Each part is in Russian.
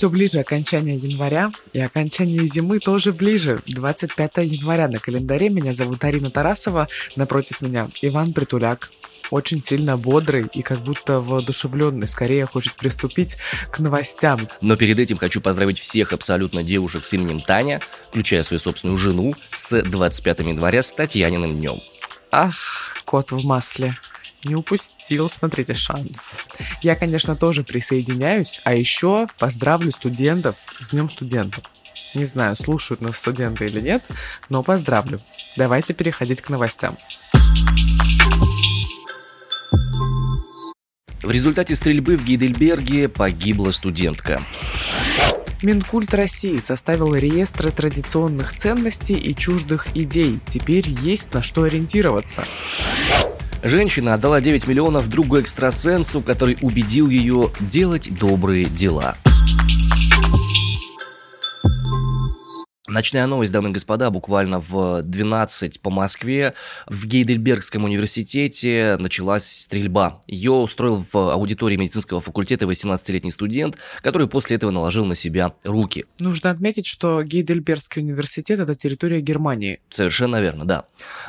Все ближе окончание января, и окончание зимы тоже ближе. 25 января на календаре. Меня зовут Арина Тарасова. Напротив меня Иван Притуляк. Очень сильно бодрый и как будто воодушевленный. Скорее хочет приступить к новостям. Но перед этим хочу поздравить всех абсолютно девушек с именем Таня, включая свою собственную жену, с 25 января с Татьяниным днем. Ах, кот в масле. Не упустил, смотрите, шанс. Я, конечно, тоже присоединяюсь, а еще поздравлю студентов с Днем студентов. Не знаю, слушают нас студенты или нет, но поздравлю. Давайте переходить к новостям. В результате стрельбы в Гейдельберге погибла студентка. Минкульт России составил реестр традиционных ценностей и чуждых идей. Теперь есть на что ориентироваться. Женщина отдала 9 миллионов другу экстрасенсу, который убедил ее делать добрые дела. Ночная новость, дамы и господа, буквально в 12 по Москве в Гейдельбергском университете началась стрельба. Ее устроил в аудитории медицинского факультета 18-летний студент, который после этого наложил на себя руки. Нужно отметить, что Гейдельбергский университет – это территория Германии. Совершенно верно, да.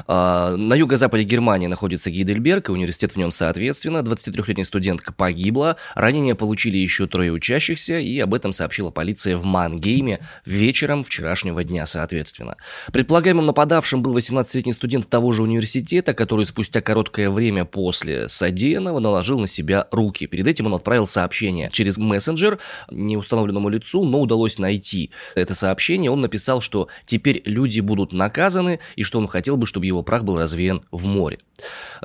А, на юго-западе Германии находится Гейдельберг, и университет в нем соответственно. 23-летняя студентка погибла, ранения получили еще трое учащихся, и об этом сообщила полиция в Мангейме вечером вчерашнего сегодняшнего дня, соответственно. Предполагаемым нападавшим был 18-летний студент того же университета, который спустя короткое время после содеянного наложил на себя руки. Перед этим он отправил сообщение через мессенджер неустановленному лицу, но удалось найти это сообщение. Он написал, что теперь люди будут наказаны и что он хотел бы, чтобы его прах был развеян в море.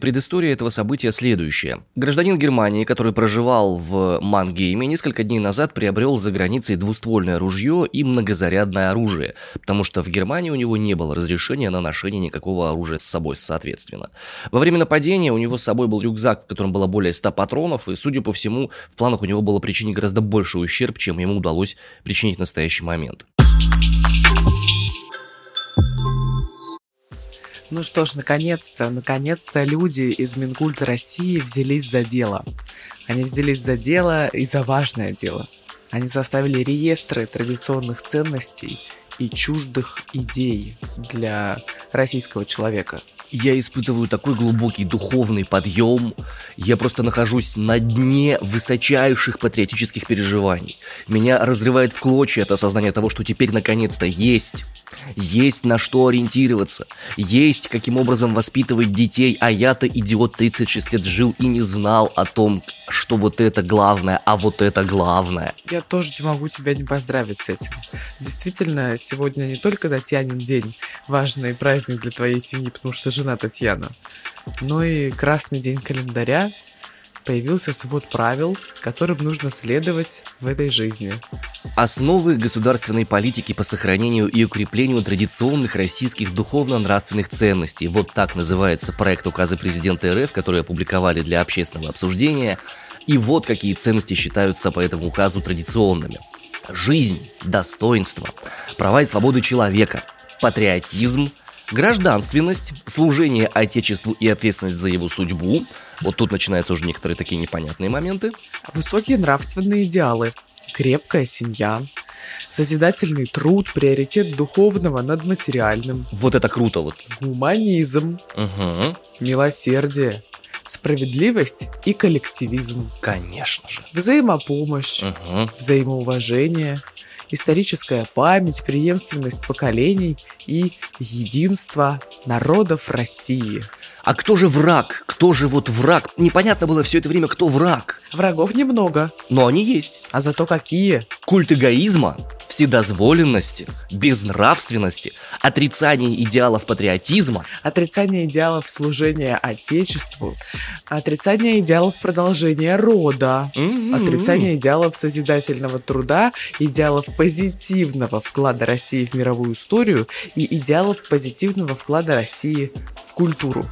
Предыстория этого события следующая. Гражданин Германии, который проживал в Мангейме, несколько дней назад приобрел за границей двуствольное ружье и многозарядное оружие, потому что в Германии у него не было разрешения на ношение никакого оружия с собой, соответственно. Во время нападения у него с собой был рюкзак, в котором было более 100 патронов, и, судя по всему, в планах у него было причинить гораздо больший ущерб, чем ему удалось причинить в настоящий момент. Ну что ж, наконец-то, наконец-то люди из Минкульта России взялись за дело. Они взялись за дело и за важное дело. Они составили реестры традиционных ценностей и чуждых идей для российского человека. Я испытываю такой глубокий духовный подъем. Я просто нахожусь на дне высочайших патриотических переживаний. Меня разрывает в клочья это осознание того, что теперь наконец-то есть есть на что ориентироваться, есть каким образом воспитывать детей, а я-то идиот 36 лет жил и не знал о том, что вот это главное, а вот это главное. Я тоже не могу тебя не поздравить с этим. Действительно, сегодня не только Татьянин день, важный праздник для твоей семьи, потому что жена Татьяна, но и красный день календаря, появился свод правил, которым нужно следовать в этой жизни. Основы государственной политики по сохранению и укреплению традиционных российских духовно-нравственных ценностей. Вот так называется проект указа президента РФ, который опубликовали для общественного обсуждения. И вот какие ценности считаются по этому указу традиционными. Жизнь, достоинство, права и свободы человека, патриотизм, гражданственность, служение Отечеству и ответственность за его судьбу – вот тут начинаются уже некоторые такие непонятные моменты. Высокие нравственные идеалы, крепкая семья, созидательный труд, приоритет духовного над материальным. Вот это круто вот. Гуманизм, угу. милосердие, справедливость и коллективизм. Конечно же. Взаимопомощь, угу. взаимоуважение, историческая память, преемственность поколений и единство народов России. А кто же враг? Кто же вот враг? Непонятно было все это время, кто враг. Врагов немного. Но они есть. А зато какие? Культ эгоизма, вседозволенности, безнравственности, отрицание идеалов патриотизма. Отрицание идеалов служения Отечеству, отрицание идеалов продолжения рода, mm-hmm. отрицание идеалов созидательного труда, идеалов позитивного вклада России в мировую историю и идеалов позитивного вклада России в культуру.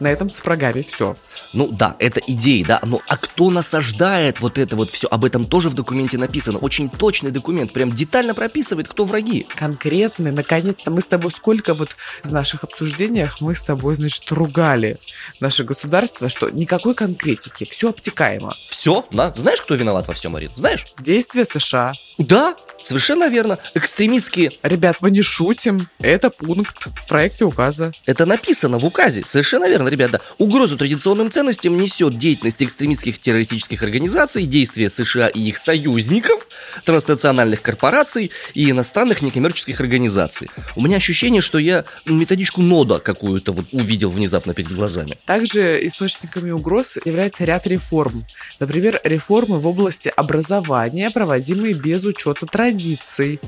На этом с врагами все. Ну да, это идеи, да, но а кто насаждает вот это вот все? Об этом тоже в документе написано. Очень точный документ, прям детально прописывает, кто враги. Конкретный, наконец-то мы с тобой сколько вот в наших обсуждениях мы с тобой, значит, ругали наше государство, что никакой конкретики, все обтекаемо. Все, да? Знаешь, кто виноват во всем, Марин? Знаешь? Действия США. Да, совершенно верно. Экстремистские. Ребят, мы не шутим. Это пункт в проекте указа. Это написано в указе. Совершенно верно, ребята. Угрозу традиционным ценностям несет деятельность экстремистских террористических организаций, действия США и их союзников, транснациональных корпораций и иностранных некоммерческих организаций. У меня ощущение, что я методичку нода какую-то вот увидел внезапно перед глазами. Также источниками угроз является ряд реформ. Например, реформы в области образования, проводимые без учета традиций.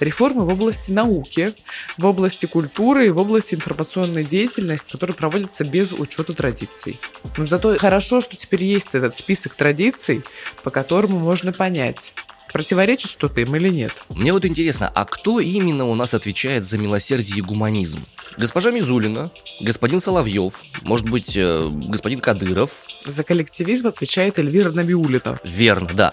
Реформы в области науки, в области культуры и в области информационной деятельности, которые проводятся без учета традиций. Но зато хорошо, что теперь есть этот список традиций, по которому можно понять, противоречит что-то им или нет. Мне вот интересно, а кто именно у нас отвечает за милосердие и гуманизм? Госпожа Мизулина, господин Соловьев, может быть, э, господин Кадыров? За коллективизм отвечает Эльвира Набиулина. Верно, да.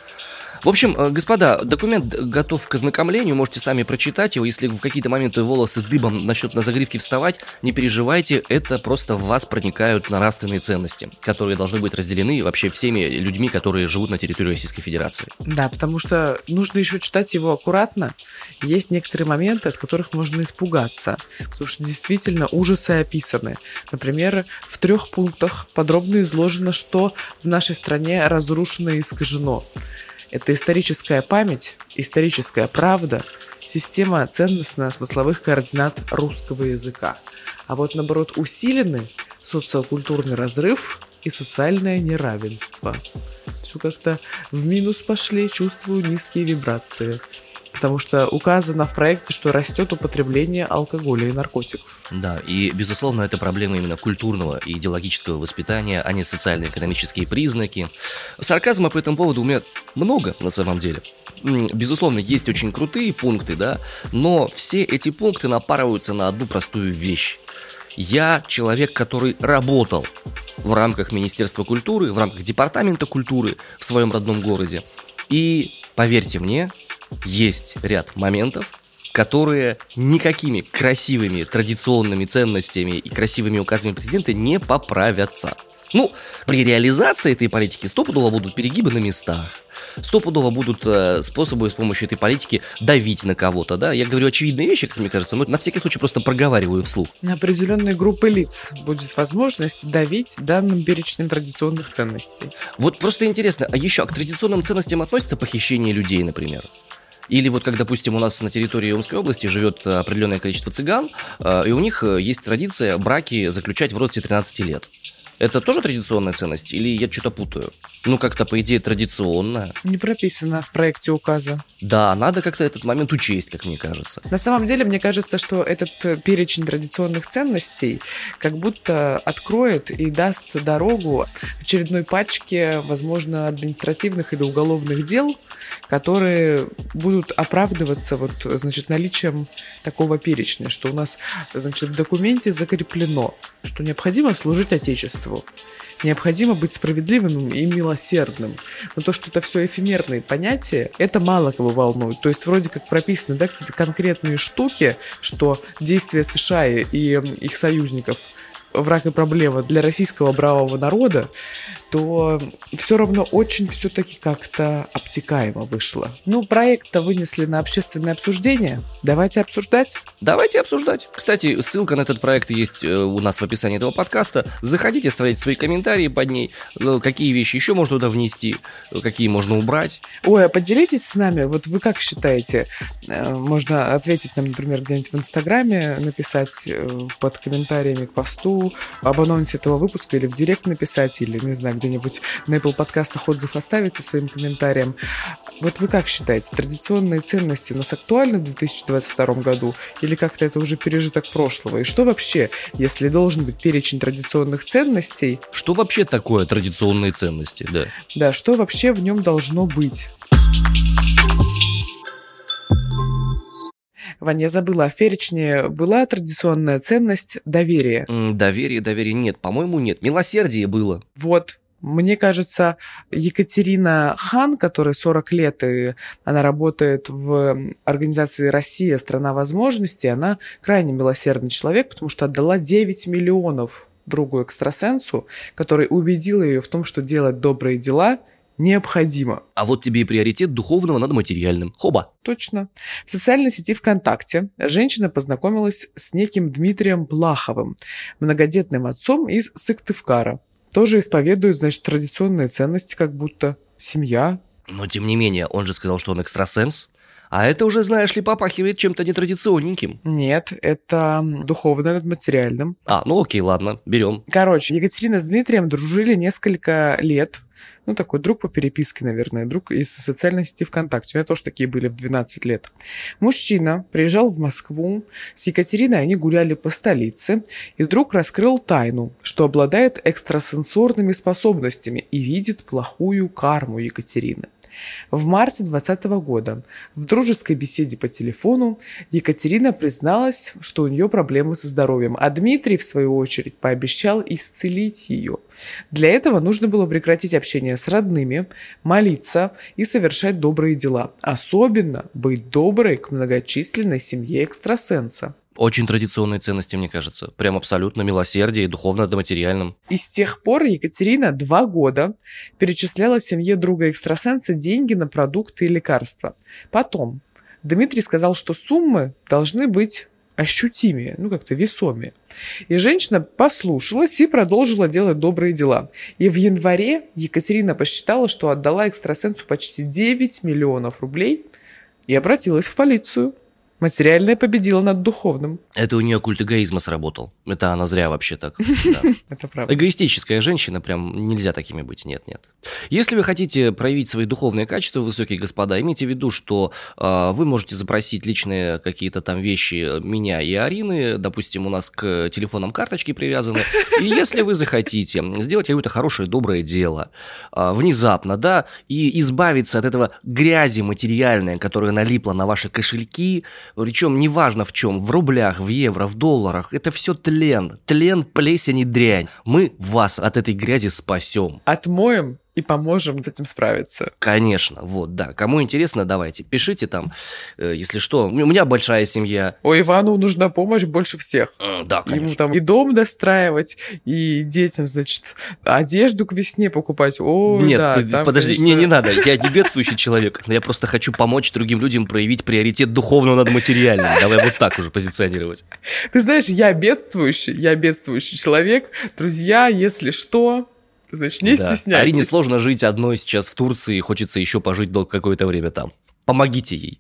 В общем, э, господа, документ готов к ознакомлению, можете сами прочитать его. Если в какие-то моменты волосы дыбом начнут на загривке вставать, не переживайте, это просто в вас проникают нравственные ценности, которые должны быть разделены вообще всеми людьми, которые живут на территории Российской Федерации. Да, потому что нужно еще читать его аккуратно. Есть некоторые моменты, от которых можно испугаться, потому что действительно ужасы описаны. Например, в трех пунктах подробно изложено, что в нашей стране разрушено и искажено. Это историческая память, историческая правда, система ценностно-смысловых координат русского языка. А вот, наоборот, усилены социокультурный разрыв и социальное неравенство. Все как-то в минус пошли, чувствую низкие вибрации потому что указано в проекте, что растет употребление алкоголя и наркотиков. Да, и, безусловно, это проблема именно культурного и идеологического воспитания, а не социально-экономические признаки. Сарказма по этому поводу у меня много, на самом деле. Безусловно, есть очень крутые пункты, да, но все эти пункты напарываются на одну простую вещь. Я человек, который работал в рамках Министерства культуры, в рамках Департамента культуры в своем родном городе. И поверьте мне, есть ряд моментов, которые никакими красивыми традиционными ценностями и красивыми указами президента не поправятся. Ну, при реализации этой политики стопудово будут перегибы на местах. Стопудово будут э, способы с помощью этой политики давить на кого-то, да? Я говорю очевидные вещи, как мне кажется, но на всякий случай просто проговариваю вслух. На определенные группы лиц будет возможность давить данным перечнем традиционных ценностей. Вот просто интересно, а еще к традиционным ценностям относится похищение людей, например? Или вот как, допустим, у нас на территории Омской области живет определенное количество цыган, э, и у них э, есть традиция браки заключать в росте 13 лет. Это тоже традиционная ценность или я что-то путаю? Ну, как-то, по идее, традиционно. Не прописано в проекте указа. Да, надо как-то этот момент учесть, как мне кажется. На самом деле, мне кажется, что этот э, перечень традиционных ценностей как будто откроет и даст дорогу очередной пачке, возможно, административных или уголовных дел, которые будут оправдываться вот, значит, наличием такого перечня, что у нас, значит, в документе закреплено, что необходимо служить Отечеству необходимо быть справедливым и милосердным. Но то, что это все эфемерные понятия, это мало кого волнует. То есть вроде как прописаны да, какие-то конкретные штуки, что действия США и их союзников враг и проблема для российского бравого народа, то все равно очень все-таки как-то обтекаемо вышло. Ну, проект-то вынесли на общественное обсуждение. Давайте обсуждать. Давайте обсуждать. Кстати, ссылка на этот проект есть э, у нас в описании этого подкаста. Заходите, оставляйте свои комментарии под ней. Ну, какие вещи еще можно туда внести, какие можно убрать. Ой, а поделитесь с нами. Вот вы как считаете? Э, можно ответить нам, например, где-нибудь в Инстаграме, написать э, под комментариями к посту об анонсе этого выпуска или в директ написать, или, не знаю, где-нибудь на Apple подкастах отзыв оставить со своим комментарием. Вот вы как считаете, традиционные ценности у нас актуальны в 2022 году или как-то это уже пережиток прошлого? И что вообще, если должен быть перечень традиционных ценностей? Что вообще такое традиционные ценности, да? Да, что вообще в нем должно быть? Ваня, я забыла, а в перечне была традиционная ценность доверия? Доверие, доверие нет. По-моему, нет. Милосердие было. Вот, мне кажется, Екатерина Хан, которой 40 лет, и она работает в организации «Россия. Страна возможностей», она крайне милосердный человек, потому что отдала 9 миллионов другу экстрасенсу, который убедил ее в том, что делать добрые дела необходимо. А вот тебе и приоритет духовного над материальным. Хоба. Точно. В социальной сети ВКонтакте женщина познакомилась с неким Дмитрием Плаховым, многодетным отцом из Сыктывкара. Тоже исповедует, значит, традиционные ценности, как будто семья. Но тем не менее, он же сказал, что он экстрасенс. А это уже, знаешь ли, попахивает чем-то нетрадиционненьким. Нет, это духовное над материальным. А, ну окей, ладно, берем. Короче, Екатерина с Дмитрием дружили несколько лет. Ну, такой друг по переписке, наверное, друг из социальной сети ВКонтакте. У меня тоже такие были в 12 лет. Мужчина приезжал в Москву. С Екатериной они гуляли по столице. И вдруг раскрыл тайну, что обладает экстрасенсорными способностями и видит плохую карму Екатерины. В марте 2020 года в дружеской беседе по телефону Екатерина призналась, что у нее проблемы со здоровьем, а Дмитрий, в свою очередь, пообещал исцелить ее. Для этого нужно было прекратить общение с родными, молиться и совершать добрые дела, особенно быть доброй к многочисленной семье экстрасенса. Очень традиционные ценности, мне кажется. Прям абсолютно милосердие и духовно до материальном. И с тех пор Екатерина два года перечисляла семье друга экстрасенса деньги на продукты и лекарства. Потом Дмитрий сказал, что суммы должны быть ощутимее, ну как-то весомее. И женщина послушалась и продолжила делать добрые дела. И в январе Екатерина посчитала, что отдала экстрасенсу почти 9 миллионов рублей и обратилась в полицию. Материальное победило над духовным. Это у нее культ эгоизма сработал. Это она зря вообще так. Это правда. Эгоистическая женщина, прям нельзя такими быть, нет, нет. Если вы хотите проявить свои духовные качества, высокие господа, имейте в виду, что э, вы можете запросить личные какие-то там вещи меня и Арины, допустим, у нас к телефонам карточки привязаны, и если вы захотите сделать какое-то хорошее, доброе дело, э, внезапно, да, и избавиться от этого грязи материальной, которая налипла на ваши кошельки, причем неважно в чем, в рублях, в евро, в долларах, это все тлен, тлен, плесень и дрянь. Мы вас от этой грязи спасем. Отмоем и поможем с этим справиться. Конечно, вот, да. Кому интересно, давайте, пишите там, э, если что. У меня большая семья. О, Ивану нужна помощь больше всех. М, Да, Ему конечно. там и дом достраивать, и детям, значит, одежду к весне покупать. О, Нет, да, под- там, подожди, конечно, не, не надо, я не бедствующий человек, но я просто хочу помочь другим людям проявить приоритет духовного над материальным. Давай вот так уже позиционировать. Ты знаешь, я бедствующий, я бедствующий человек. Друзья, если что, значит, не Да. стесняйтесь. Арине сложно жить одной сейчас в Турции, хочется еще пожить какое-то время там. Помогите ей.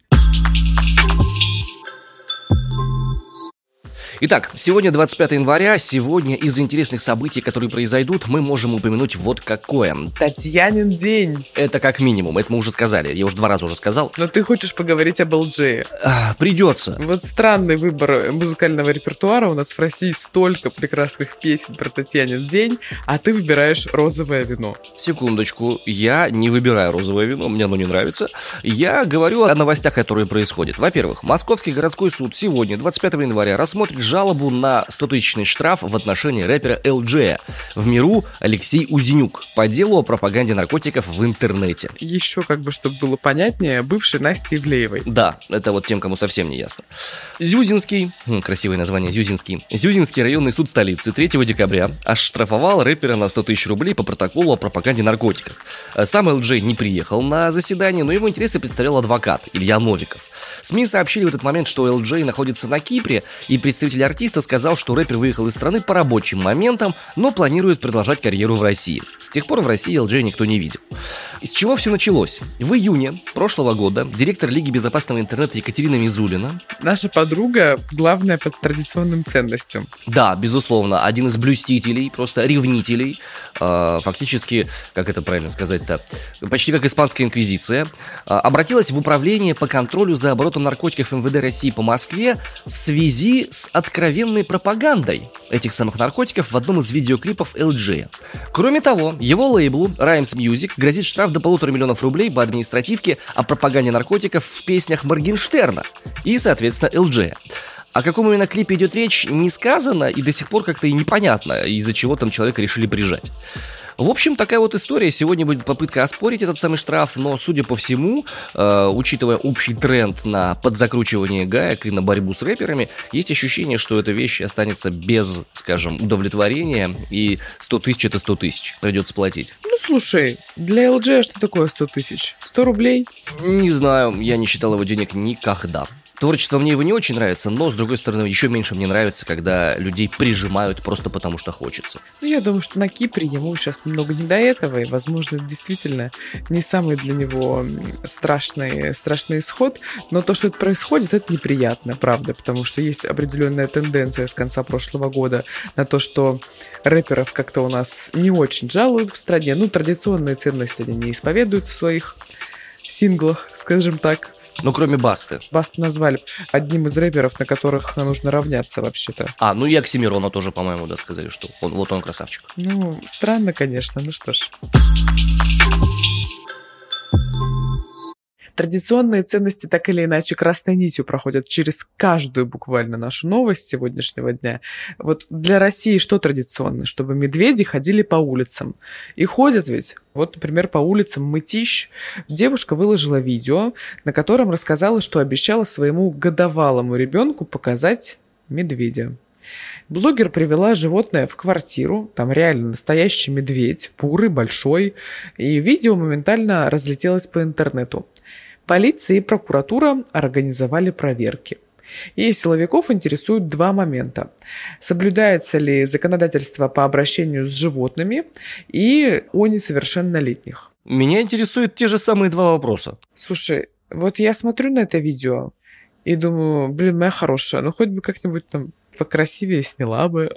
Итак, сегодня 25 января. Сегодня из интересных событий, которые произойдут, мы можем упомянуть вот какое. Татьянин день. Это как минимум, это мы уже сказали. Я уже два раза уже сказал. Но ты хочешь поговорить об LG. А, придется. Вот странный выбор музыкального репертуара. У нас в России столько прекрасных песен про Татьянин день, а ты выбираешь розовое вино. Секундочку, я не выбираю розовое вино, мне оно не нравится. Я говорю о новостях, которые происходят. Во-первых, Московский городской суд сегодня, 25 января, рассмотрит жалобу на 100-тысячный штраф в отношении рэпера LG. В миру Алексей Узенюк по делу о пропаганде наркотиков в интернете. Еще, как бы, чтобы было понятнее, бывшей Насти Ивлеевой. Да, это вот тем, кому совсем не ясно. Зюзинский, хм, красивое название, Зюзинский. Зюзинский районный суд столицы 3 декабря оштрафовал рэпера на 100 тысяч рублей по протоколу о пропаганде наркотиков. Э, Сам ЛДЖ не приехал на заседание, но его интересы представлял адвокат Илья Новиков. СМИ сообщили в этот момент, что ЛДЖ находится на Кипре, и представитель артиста сказал, что рэпер выехал из страны по рабочим моментам, но планирует продолжать карьеру в России. С тех пор в России ЛДЖ никто не видел. Из чего все началось? В июне прошлого года директор Лиги безопасного интернета Екатерина Мизулина Наша подруга главная по традиционным ценностям. Да, безусловно, один из блюстителей, просто ревнителей, э, фактически, как это правильно сказать-то, почти как испанская инквизиция, э, обратилась в управление по контролю за оборотом оборотом наркотиков МВД России по Москве в связи с откровенной пропагандой этих самых наркотиков в одном из видеоклипов LG. Кроме того, его лейблу Rhymes Music грозит штраф до полутора миллионов рублей по административке о пропаганде наркотиков в песнях Моргенштерна и, соответственно, LG. О каком именно клипе идет речь, не сказано, и до сих пор как-то и непонятно, из-за чего там человека решили прижать. В общем, такая вот история. Сегодня будет попытка оспорить этот самый штраф, но, судя по всему, э, учитывая общий тренд на подзакручивание гаек и на борьбу с рэперами, есть ощущение, что эта вещь останется без, скажем, удовлетворения, и 100 тысяч это 100 тысяч придется платить. Ну, слушай, для LG что такое 100 тысяч? 100 рублей? Не знаю, я не считал его денег никогда. Творчество мне его не очень нравится, но, с другой стороны, еще меньше мне нравится, когда людей прижимают просто потому, что хочется. Ну, я думаю, что на Кипре ему сейчас немного не до этого, и, возможно, действительно не самый для него страшный, страшный исход, но то, что это происходит, это неприятно, правда, потому что есть определенная тенденция с конца прошлого года на то, что рэперов как-то у нас не очень жалуют в стране, ну, традиционные ценности они не исповедуют в своих синглах, скажем так. Ну, кроме Басты. Басту назвали одним из рэперов, на которых нужно равняться вообще-то. А, ну и Оксимирона тоже, по-моему, да, сказали, что он, вот он красавчик. Ну, странно, конечно, ну что ж. Традиционные ценности так или иначе красной нитью проходят через каждую буквально нашу новость сегодняшнего дня. Вот для России что традиционно? Чтобы медведи ходили по улицам. И ходят ведь. Вот, например, по улицам Мытищ девушка выложила видео, на котором рассказала, что обещала своему годовалому ребенку показать медведя. Блогер привела животное в квартиру, там реально настоящий медведь, пурый, большой, и видео моментально разлетелось по интернету. Полиция и прокуратура организовали проверки. И силовиков интересуют два момента. Соблюдается ли законодательство по обращению с животными и о несовершеннолетних. Меня интересуют те же самые два вопроса. Слушай, вот я смотрю на это видео и думаю, блин, моя хорошая, ну хоть бы как-нибудь там покрасивее сняла бы.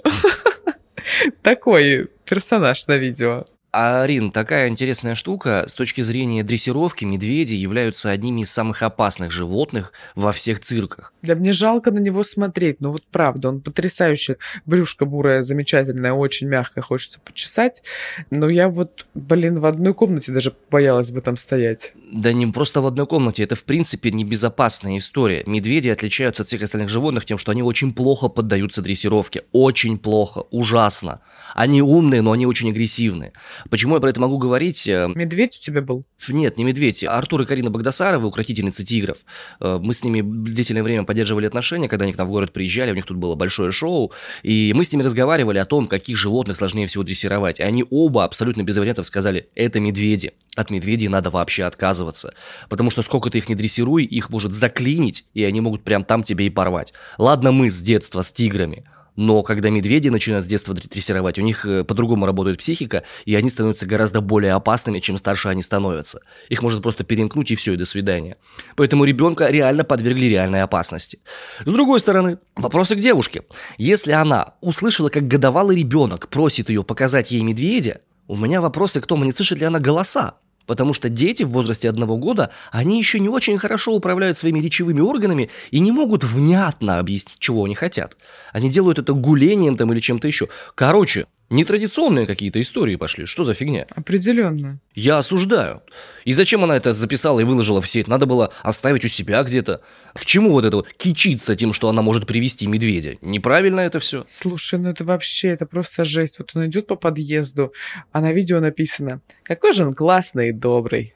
Такой персонаж на видео. Арин, такая интересная штука. С точки зрения дрессировки, медведи являются одними из самых опасных животных во всех цирках. Да мне жалко на него смотреть, но вот правда, он потрясающий. Брюшка бурая, замечательная, очень мягкая, хочется почесать. Но я вот, блин, в одной комнате даже боялась бы там стоять. Да не просто в одной комнате, это в принципе небезопасная история. Медведи отличаются от всех остальных животных тем, что они очень плохо поддаются дрессировке. Очень плохо, ужасно. Они умные, но они очень агрессивные. Почему я про это могу говорить? Э, медведь у тебя был? Нет, не медведь. Артур и Карина Багдасаровы, укротительницы тигров. Э, мы с ними длительное время поддерживали отношения, когда они к нам в город приезжали, у них тут было большое шоу, и мы с ними разговаривали о том, каких животных сложнее всего дрессировать. И они оба абсолютно без вариантов сказали, это медведи. От медведей надо вообще отказываться. Потому что сколько ты их не дрессируй, их может заклинить, и они могут прям там тебе и порвать. Ладно мы с детства с тиграми, но когда медведи начинают с детства дрессировать, у них э, по-другому работает психика, и они становятся гораздо более опасными, чем старше они становятся. Их может просто перемкнуть и все, и до свидания. Поэтому ребенка реально подвергли реальной опасности. С другой стороны, вопросы к девушке. Если она услышала, как годовалый ребенок просит ее показать ей медведя, у меня вопросы к тому, не слышит ли она голоса. Потому что дети в возрасте одного года, они еще не очень хорошо управляют своими речевыми органами и не могут внятно объяснить, чего они хотят. Они делают это гулением там или чем-то еще. Короче, Нетрадиционные какие-то истории пошли. Что за фигня? Определенно. Я осуждаю. И зачем она это записала и выложила в сеть? Надо было оставить у себя где-то. К чему вот это вот кичиться тем, что она может привести медведя? Неправильно это все. Слушай, ну это вообще, это просто жесть. Вот он идет по подъезду, а на видео написано, какой же он классный и добрый.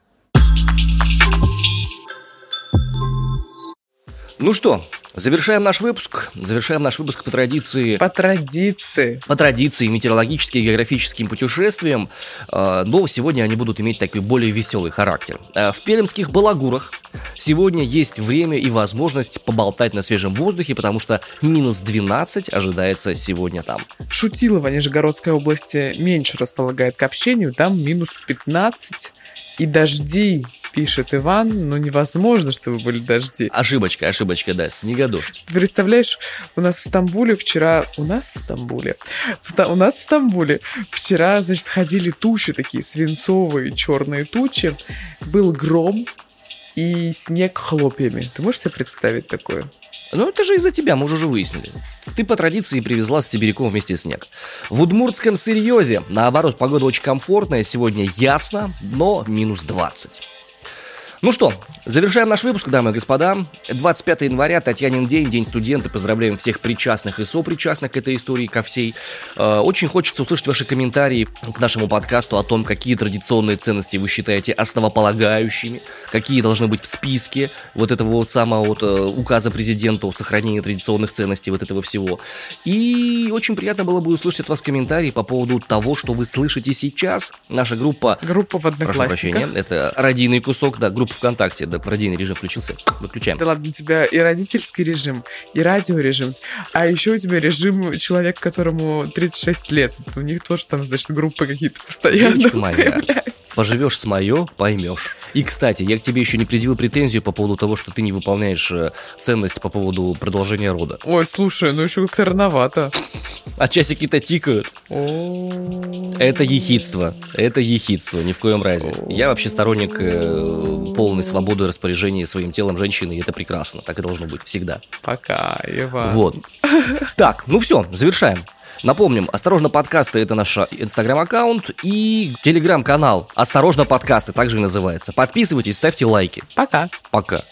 Ну что, Завершаем наш выпуск. Завершаем наш выпуск по традиции... По традиции. По традиции метеорологическим и географическим путешествиям. А, но сегодня они будут иметь такой более веселый характер. А, в пермских Балагурах сегодня есть время и возможность поболтать на свежем воздухе, потому что минус 12 ожидается сегодня там. Шутилово, Нижегородской области меньше располагает к общению, там минус 15 и дожди пишет Иван, но невозможно, чтобы были дожди. Ошибочка, ошибочка, да, снегодождь. Ты представляешь, у нас в Стамбуле вчера... У нас в Стамбуле? В, у нас в Стамбуле вчера, значит, ходили тучи такие, свинцовые черные тучи. Был гром, и снег хлопьями. Ты можешь себе представить такое? Ну, это же из-за тебя, мы уже выяснили. Ты по традиции привезла с сибиряком вместе снег. В удмуртском Серьезе, наоборот, погода очень комфортная, сегодня ясно, но минус 20. Ну что, завершаем наш выпуск, дамы и господа. 25 января, Татьянин день, День студента. Поздравляем всех причастных и сопричастных к этой истории, ко всей. Э, очень хочется услышать ваши комментарии к нашему подкасту о том, какие традиционные ценности вы считаете основополагающими, какие должны быть в списке вот этого вот самого вот э, указа президента о сохранении традиционных ценностей, вот этого всего. И очень приятно было бы услышать от вас комментарии по поводу того, что вы слышите сейчас. Наша группа... Группа в Одноклассниках. Прошу прощения, это родийный кусок, да, группа ВКонтакте, да, пародийный режим включился. Выключаем. Да ладно, у тебя и родительский режим, и радиорежим, а еще у тебя режим человека, которому 36 лет. У них тоже там, значит, группы какие-то постоянно Девочка моя. Поживешь с мое, поймешь. И, кстати, я к тебе еще не предъявил претензию по поводу того, что ты не выполняешь э, ценность по поводу продолжения рода. Ой, слушай, ну еще как-то рановато. А часики-то тикают. Это ехидство. Это ехидство, ни в коем разе. Я вообще сторонник э, полной свободы распоряжения своим телом женщины, и это прекрасно. Так и должно быть всегда. Пока, Иван. Вот. Так, ну все, завершаем. Напомним, «Осторожно, подкасты» — это наш инстаграм-аккаунт и телеграм-канал «Осторожно, подкасты» также и называется. Подписывайтесь, ставьте лайки. Пока. Пока.